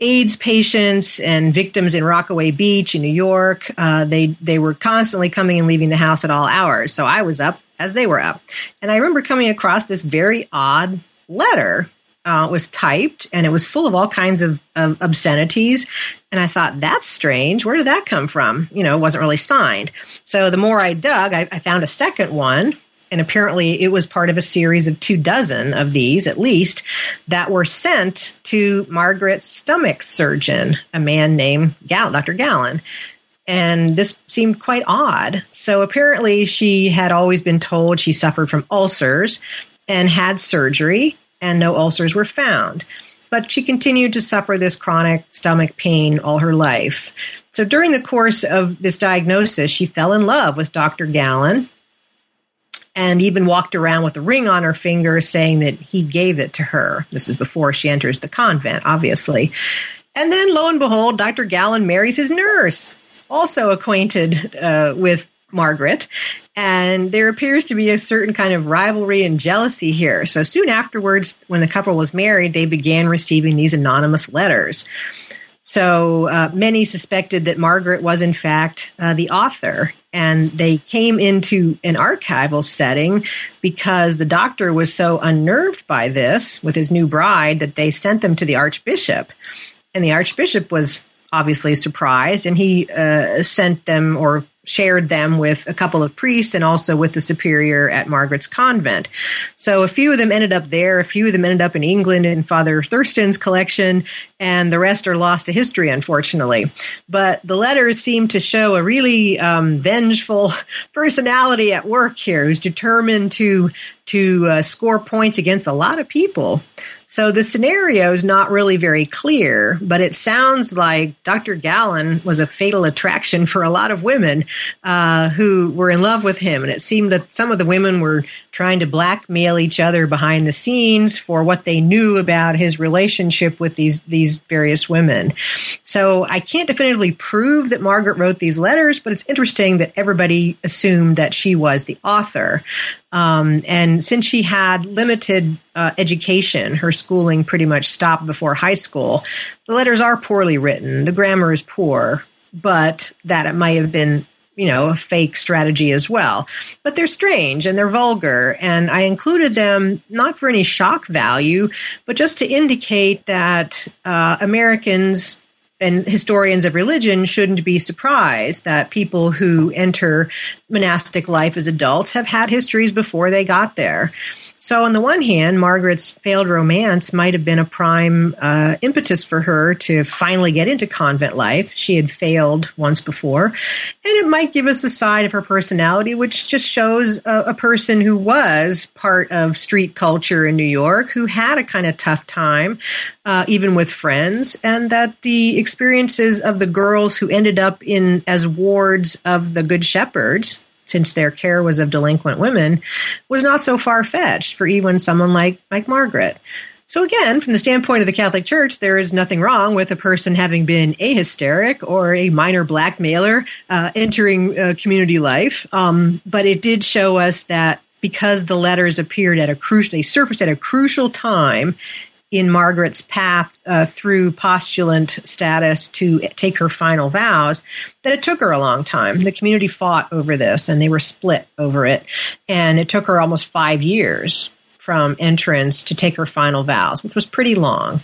Speaker 2: AIDS patients and victims in Rockaway Beach in New York. Uh, they they were constantly coming and leaving the house at all hours. So I was up as they were up, and I remember coming across this very odd letter uh, was typed and it was full of all kinds of, of, obscenities. And I thought, that's strange. Where did that come from? You know, it wasn't really signed. So the more I dug, I, I found a second one. And apparently, it was part of a series of two dozen of these, at least, that were sent to Margaret's stomach surgeon, a man named Gal- Dr. Gallon and this seemed quite odd. So apparently, she had always been told she suffered from ulcers and had surgery and no ulcers were found. But she continued to suffer this chronic stomach pain all her life. So during the course of this diagnosis, she fell in love with Dr. Gallon. and even walked around with a ring on her finger saying that he gave it to her. This is before she enters the convent, obviously. And then lo and behold, Dr. Gallen marries his nurse, also acquainted uh, with Margaret. And there appears to be a certain kind of rivalry and jealousy here. So soon afterwards, when the couple was married, they began receiving these anonymous letters. So uh, many suspected that Margaret was, in fact, uh, the author. And they came into an archival setting because the doctor was so unnerved by this with his new bride that they sent them to the archbishop. And the archbishop was obviously surprised and he uh, sent them or shared them with a couple of priests and also with the superior at Margaret's convent. So a few of them ended up there, a few of them ended up in England in Father Thurston's collection, and the rest are lost to history, unfortunately. But the letters seem to show a really um, vengeful personality at work here who's determined to to uh, score points against a lot of people. So the scenario is not really very clear, but it sounds like Dr. Gallen was a fatal attraction for a lot of women uh, who were in love with him. And it seemed that some of the women were trying to blackmail each other behind the scenes for what they knew about his relationship with these, these various women. So I can't definitively prove that Margaret wrote these letters, but it's interesting that everybody assumed that she was the author. Um, and since she had limited uh, education, her schooling pretty much stopped before high school. The letters are poorly written, the grammar is poor, but that it might have been you know, a fake strategy as well. But they're strange and they're vulgar. And I included them not for any shock value, but just to indicate that uh, Americans and historians of religion shouldn't be surprised that people who enter monastic life as adults have had histories before they got there. So, on the one hand, Margaret's failed romance might have been a prime uh, impetus for her to finally get into convent life. She had failed once before. And it might give us a side of her personality, which just shows a, a person who was part of street culture in New York, who had a kind of tough time, uh, even with friends, and that the experiences of the girls who ended up in as wards of the Good Shepherds since their care was of delinquent women, was not so far fetched for even someone like, like Margaret. So, again, from the standpoint of the Catholic Church, there is nothing wrong with a person having been a hysteric or a minor blackmailer uh, entering uh, community life. Um, but it did show us that because the letters appeared at a crucial, they surfaced at a crucial time in Margaret's path uh, through postulant status to take her final vows that it took her a long time. The community fought over this and they were split over it. And it took her almost five years from entrance to take her final vows, which was pretty long.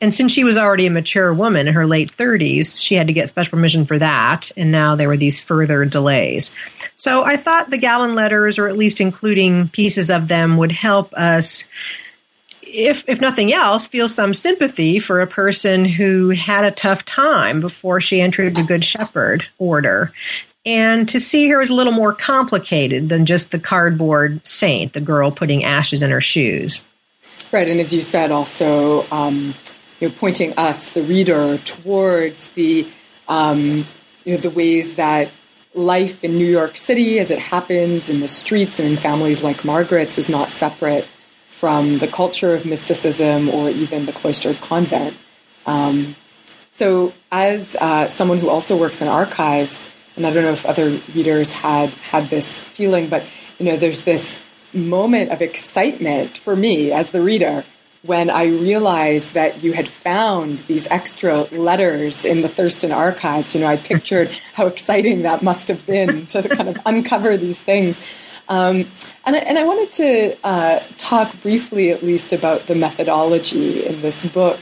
Speaker 2: And since she was already a mature woman in her late 30s, she had to get special permission for that. And now there were these further delays. So I thought the Gallon letters, or at least including pieces of them, would help us if if nothing else, feel some sympathy for a person who had a tough time before she entered the Good Shepherd order. And to see her as a little more complicated than just the cardboard saint, the girl putting ashes in her shoes.
Speaker 1: Right, and as you said, also um, you know, pointing us, the reader, towards the um, you know the ways that life in New York City, as it happens in the streets and in families like Margaret's, is not separate from the culture of mysticism or even the cloistered convent. Um, so, as uh, someone who also works in archives, and I don't know if other readers had had this feeling, but you know, there's this moment of excitement for me as the reader when I realized that you had found these extra letters in the Thurston archives. You know, I pictured how exciting that must have been to kind of uncover these things. Um, and, I, and I wanted to uh, talk briefly, at least, about the methodology in this book.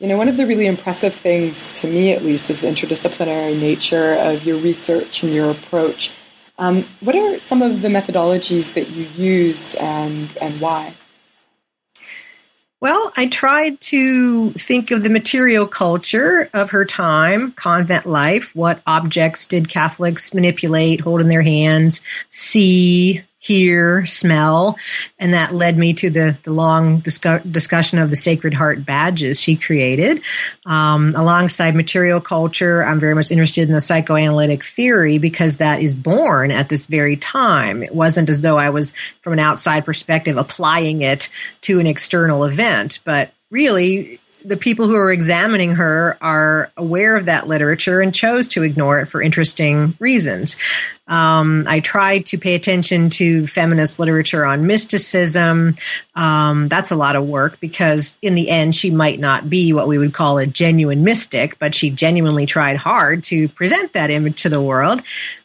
Speaker 1: You know, one of the really impressive things to me, at least, is the interdisciplinary nature of your research and your approach. Um, what are some of the methodologies that you used and, and why?
Speaker 2: Well, I tried to think of the material culture of her time, convent life. What objects did Catholics manipulate, hold in their hands, see, hear, smell, and that led me to the, the long discu- discussion of the Sacred Heart badges she created. Um, alongside material culture, I'm very much interested in the psychoanalytic theory because that is born at this very time. It wasn't as though I was, from an outside perspective, applying it to an external event, but really the people who are examining her are aware of that literature and chose to ignore it for interesting reasons. Um, I tried to pay attention to feminist literature on mysticism. Um, that's a lot of work because, in the end, she might not be what we would call a genuine mystic, but she genuinely tried hard to present that image to the world.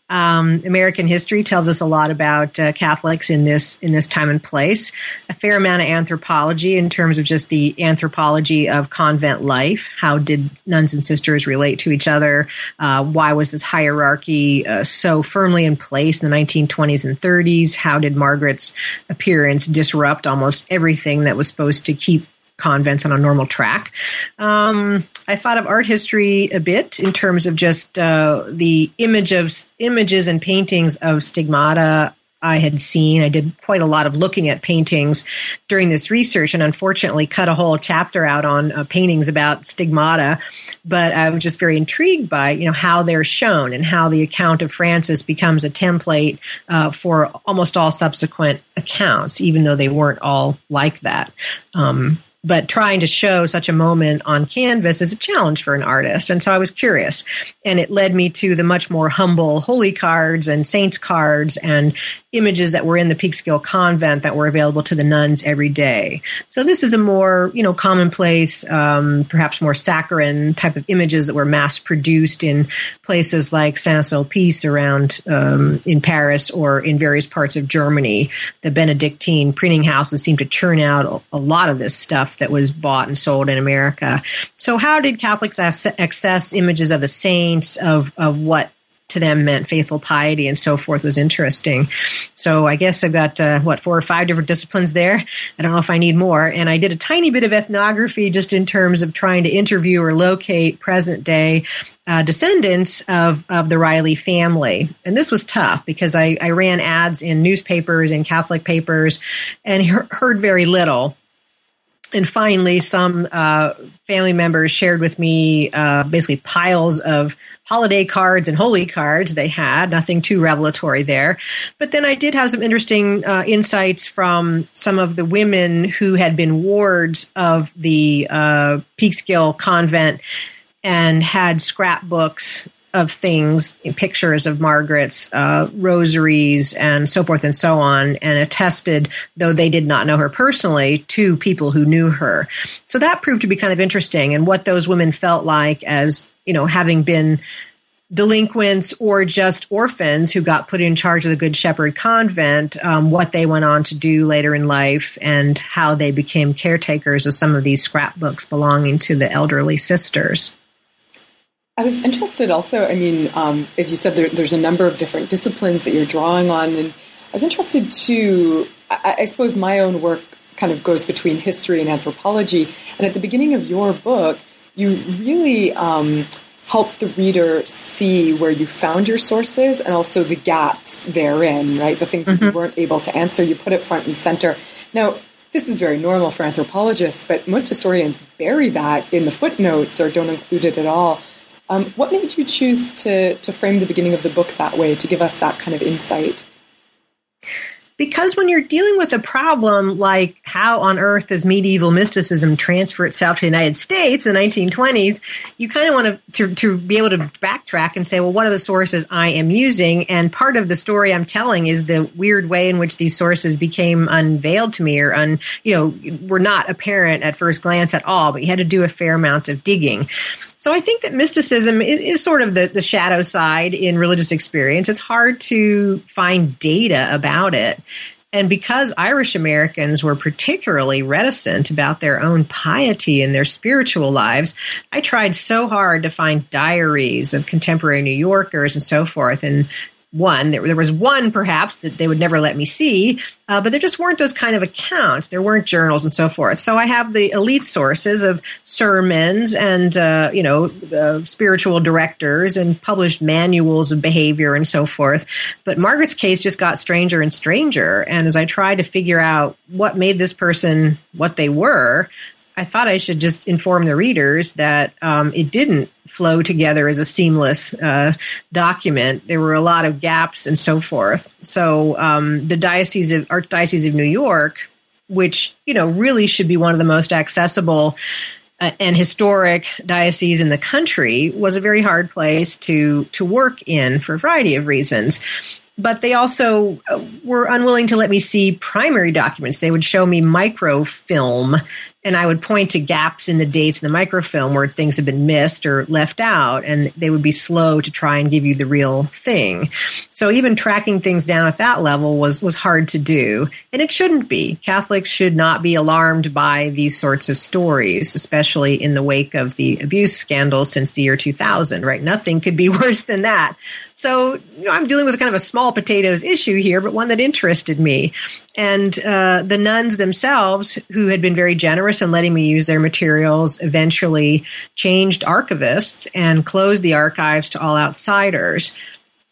Speaker 2: Um, American history tells us a lot about uh, Catholics in this in this time and place. A fair amount of anthropology in terms of just the anthropology of convent life. How did nuns and sisters relate to each other? Uh, why was this hierarchy uh, so firmly in place in the 1920s and 30s? How did Margaret's appearance disrupt almost everything that was supposed to keep convents on a normal track. Um, I thought of art history a bit in terms of just uh, the image of images and paintings of stigmata I had seen. I did quite a lot of looking at paintings during this research, and unfortunately, cut a whole chapter out on uh, paintings about stigmata. But I was just very intrigued by you know how they're shown and how the account of Francis becomes a template uh, for almost all subsequent accounts, even though they weren't all like that. Um, but trying to show such a moment on canvas is a challenge for an artist. And so I was curious. And it led me to the much more humble holy cards and saints cards and images that were in the Peekskill convent that were available to the nuns every day. So this is a more, you know, commonplace, um, perhaps more saccharine type of images that were mass produced in places like Saint-Sulpice around um, in Paris or in various parts of Germany. The Benedictine printing houses seem to churn out a lot of this stuff that was bought and sold in America. So how did Catholics access images of the saints of of what to them meant faithful piety and so forth was interesting. So I guess I've got uh, what four or five different disciplines there. I don't know if I need more. And I did a tiny bit of ethnography just in terms of trying to interview or locate present day uh, descendants of, of the Reilly family. And this was tough because I, I ran ads in newspapers and Catholic papers and he- heard very little and finally, some uh, family members shared with me uh, basically piles of holiday cards and holy cards they had. Nothing too revelatory there. But then I did have some interesting uh, insights from some of the women who had been wards of the uh, Peekskill convent and had scrapbooks of things, pictures of Margaret's uh, rosaries and so forth and so on, and attested, though they did not know her personally, to people who knew her. So that proved to be kind of interesting, and what those women felt like as you know having been delinquents or just orphans who got put in charge of the Good Shepherd convent, um, what they went on to do later in life, and how they became caretakers of some of these scrapbooks belonging to the elderly sisters.
Speaker 1: I was interested also, I mean, um, as you said, there, there's a number of different disciplines that you're drawing on. And I was interested to, I, I, suppose my own work kind of goes between history and anthropology. And at the beginning of your book, you really um, help the reader see where you found your sources and also the gaps therein, right? The things mm-hmm. that you mm-hmm. weren't able to answer, you put it front and center. Now, this is very normal for anthropologists, but most historians bury that in the footnotes or don't include it at all. Um, what made you choose to, to frame the beginning of the book that way, to give us that kind of insight?
Speaker 2: Because when you're dealing with a problem like how on earth does medieval mysticism transfer itself to the United States in the 1920s, you kind of want to, to be able to backtrack and say, well, what are the sources I am using? And part of the story I'm telling is the weird way in which these sources became unveiled to me or, un, you know, were not apparent at first glance at all, but you had to do a fair amount of digging. So I think that mysticism is, is, sort of the, the shadow side in religious experience. It's hard to find data about it. And because Irish Americans were particularly reticent about their own piety and their spiritual lives, I tried so hard to find diaries of contemporary New Yorkers and so forth. And one. There, there was one perhaps that they would never let me see, uh, but there just weren't those kind of accounts. There weren't journals and so forth. So I have the elite sources of sermons and uh, you know uh, spiritual directors and published manuals of behavior and so forth. But Margaret's case just got stranger and stranger. And as I tried to figure out what made this person what they were, I thought I should just inform the readers that um, it didn't flow together as a seamless uh, document. There were a lot of gaps and so forth. So um, the diocese of Archdiocese of New York, which you know really should be one of the most accessible uh, and historic diocese in the country, was a very hard place to to work in for a variety of reasons but they also uh, were unwilling to let me see primary documents. They would show me microfilm and I would point to gaps in the dates in the microfilm where things had been missed or left out, and they would be slow to try and give you the real thing. So even tracking things down at that level was was hard to do, and it shouldn't be. Catholics should not be alarmed by these sorts of stories, especially in the wake of the abuse scandal since the year 2000. Right, nothing could be worse than that. So you know, I'm dealing with kind of a small potatoes issue here, but one that interested me. And uh, the nuns themselves, who had been very generous in letting me use their materials, eventually changed archivists and closed the archives to all outsiders.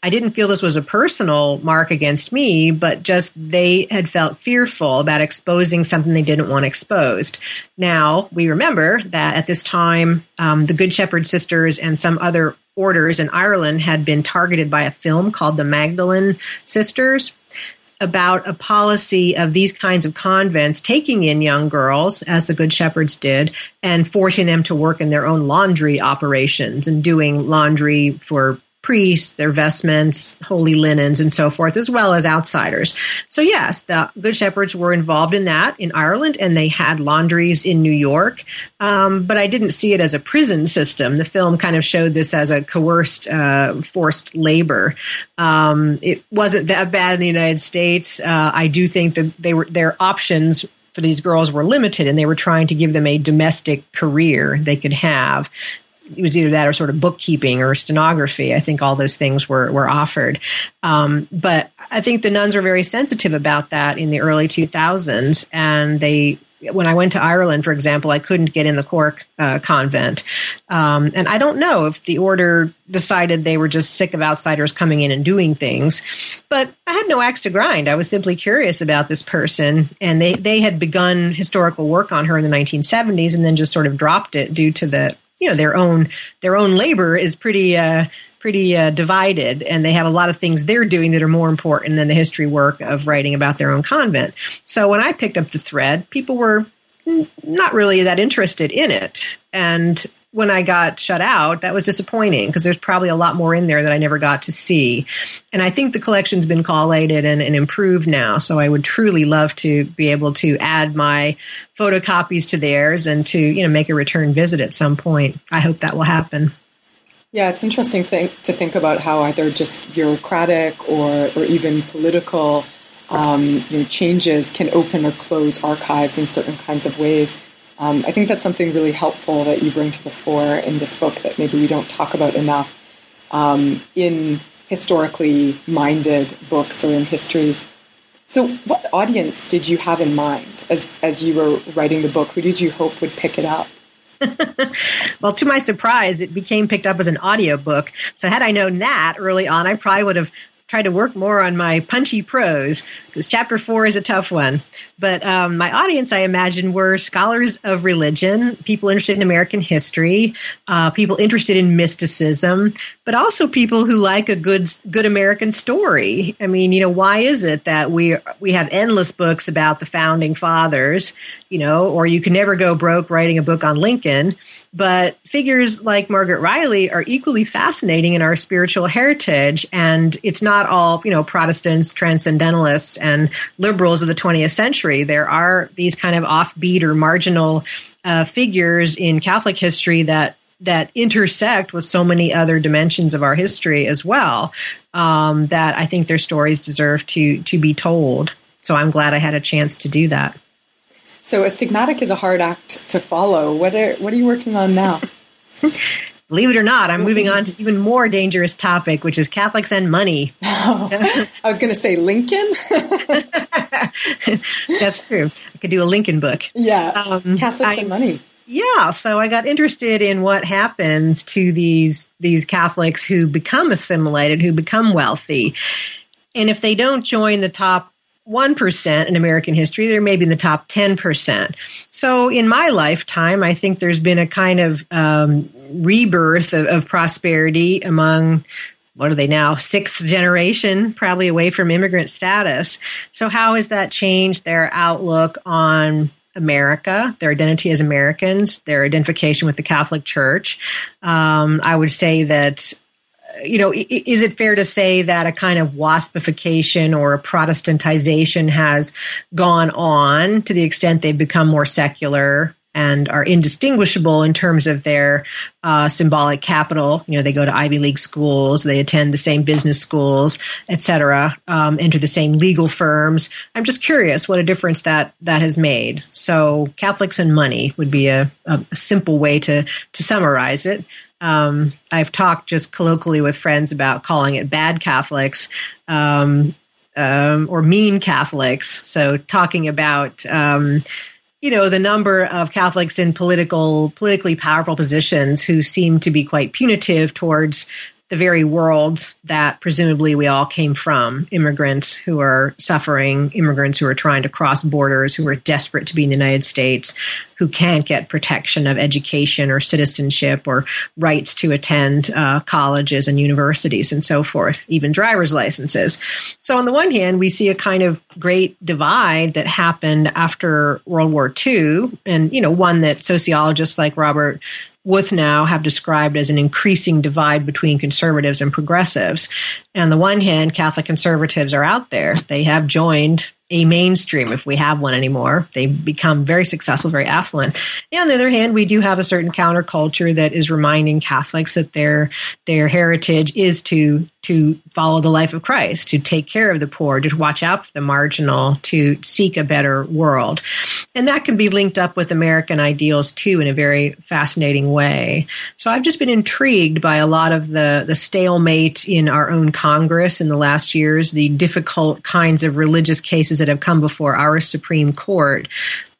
Speaker 2: I didn't feel this was a personal mark against me, but just they had felt fearful about exposing something they didn't want exposed. Now, we remember that at this time, um, the Good Shepherd Sisters and some other orders in Ireland had been targeted by a film called The Magdalene Sisters about a policy of these kinds of convents taking in young girls, as the Good Shepherds did, and forcing them to work in their own laundry operations and doing laundry for priests, their vestments, holy linens, and so forth, as well as outsiders. So, yes, the Good Shepherds were involved in that in Ireland, and they had laundries in New York. Um, but I didn't see it as a prison system. The film kind of showed this as a coerced, uh, forced labor. Um, it wasn't that bad in the United States. Uh, I do think that they were their options for these girls were limited and they were trying to give them a domestic career they could have it was either that or sort of bookkeeping or stenography. I think all those things were were offered. Um, but I think the nuns were very sensitive about that in the early 2000s, and they. When I went to Ireland, for example, I couldn't get in the Cork uh, convent, um, and I don't know if the order decided they were just sick of outsiders coming in and doing things. But I had no axe to grind. I was simply curious about this person, and they they had begun historical work on her in the 1970s, and then just sort of dropped it due to the you know their own their own labor is pretty uh, pretty uh, divided, and they have a lot of things they're doing that are more important than the history work of writing about their own convent. So when I picked up the thread, people were not really that interested in it, and when I got shut out, that was disappointing because there's probably a lot more in there that I never got to see. And I think the collection's been collated and, and, improved now. So I would truly love to be able to add my photocopies to theirs and to, you know, make a return visit at some point. I hope that will happen.
Speaker 1: Yeah, it's interesting thing, to think about how either just bureaucratic or, or even political um, you know, changes can open or close archives in certain kinds of ways. Um, I think that's something really helpful that you bring to the fore in this book that maybe we don't talk about enough um, in historically minded books or in histories. So, what audience did you have in mind as, as you were writing the book? Who did you hope would pick it up?
Speaker 2: well, to my surprise, it became picked up as an audiobook. So, had I known that early on, I probably would have tried to work more on my punchy prose because chapter four is a tough one. But um, my audience, I imagine, were scholars of religion, people interested in American history, uh, people interested in mysticism, but also people who like a good good American story. I mean, you know, why is it that we we have endless books about the founding fathers, you know, or you can never go broke writing a book on Lincoln, but figures like Margaret Reilly are equally fascinating in our spiritual heritage, and it's not all you know Protestants, transcendentalists, and liberals of the 20th century. There are these kind of offbeat or marginal uh, figures in Catholic history that that intersect with so many other dimensions of our history as well. Um, that I think their stories deserve to to be told. So I'm glad I had a chance to do that.
Speaker 1: So, Astigmatic is a hard act to follow. What are what are you working on now?
Speaker 2: believe it or not, I'm moving on to even more dangerous topic, which is Catholics and money.
Speaker 1: Oh, I was going to say Lincoln.
Speaker 2: That's true. I could do a Lincoln book.
Speaker 1: Yeah, um, Catholics I, and money.
Speaker 2: Yeah, so I got interested in what happens to these these Catholics who become assimilated, who become wealthy. And if they don't join the top 1% in American history, they're maybe in the top 10%. So in my lifetime, I think there's been a kind of um, rebirth of, of prosperity among what are they now sixth generation probably away from immigrant status so how has that changed their outlook on America, their identity as Americans, their identification with the Catholic Church. Um, I would say that you know, is it fair to say that a kind of waspification or a Protestantization has gone on to the extent they've become more secular and are indistinguishable in terms of their uh, symbolic capital. You know, they go to Ivy League schools, they attend the same business schools, etc., um, enter the same legal firms. I'm just curious what a difference that that has made. So, Catholics and money would be a, a simple way to to summarize it. Um, I've talked just colloquially with friends about calling it bad Catholics. Um, um, or mean Catholics. So talking about um, you know the number of Catholics in political politically powerful positions who seem to be quite punitive towards the very world that presumably we all came from immigrants who are suffering, immigrants who are trying to cross borders, who are desperate to be in the United States, who can't get protection of education or citizenship or rights to attend uh, colleges and universities and so forth, even driver's licenses. So, on the one hand, we see a kind of great divide that happened after World War II, and, you know, one that sociologists like Robert Wuthnow have described as an increasing divide between conservatives and progressives. And on the one hand, Catholic conservatives are out there. They have joined a mainstream if we have one anymore. They've become very successful, very affluent. And on the other hand, we do have a certain counterculture that is reminding Catholics that their their heritage is to to follow the life of Christ, to take care of the poor, to watch out for the marginal, to seek a better world. And that can be linked up with American ideals too in a very fascinating way. So I've just been intrigued by a lot of the, the stalemate in our own Congress in the last years, the difficult kinds of religious cases that have come before our Supreme Court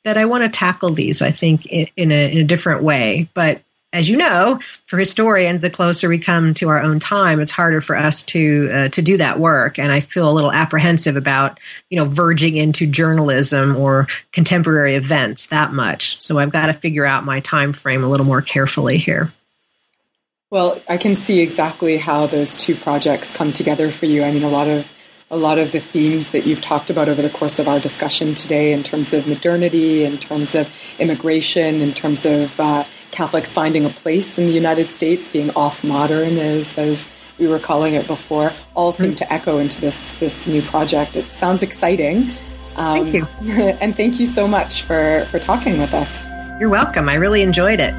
Speaker 2: that I want to tackle these, I think, in, in, a, in a different way. But as you know, for historians, the closer we come to our own time, it's harder for us to uh, to do that work. And I feel a little apprehensive about you know verging into journalism or contemporary events that much. So I've got to figure out my time frame a little more carefully here.
Speaker 1: Well, I can see exactly how those two projects come together for you. I mean, a lot of a lot of the themes that you've talked about over the course of our discussion today, in terms of modernity, in terms of immigration, in terms of uh, Catholics finding a place in the United States, being off modern, as as we were calling it before, all seem to echo into this this new project. It sounds exciting.
Speaker 2: Um, thank you,
Speaker 1: and thank you so much for for talking with us.
Speaker 2: You're welcome. I really enjoyed it.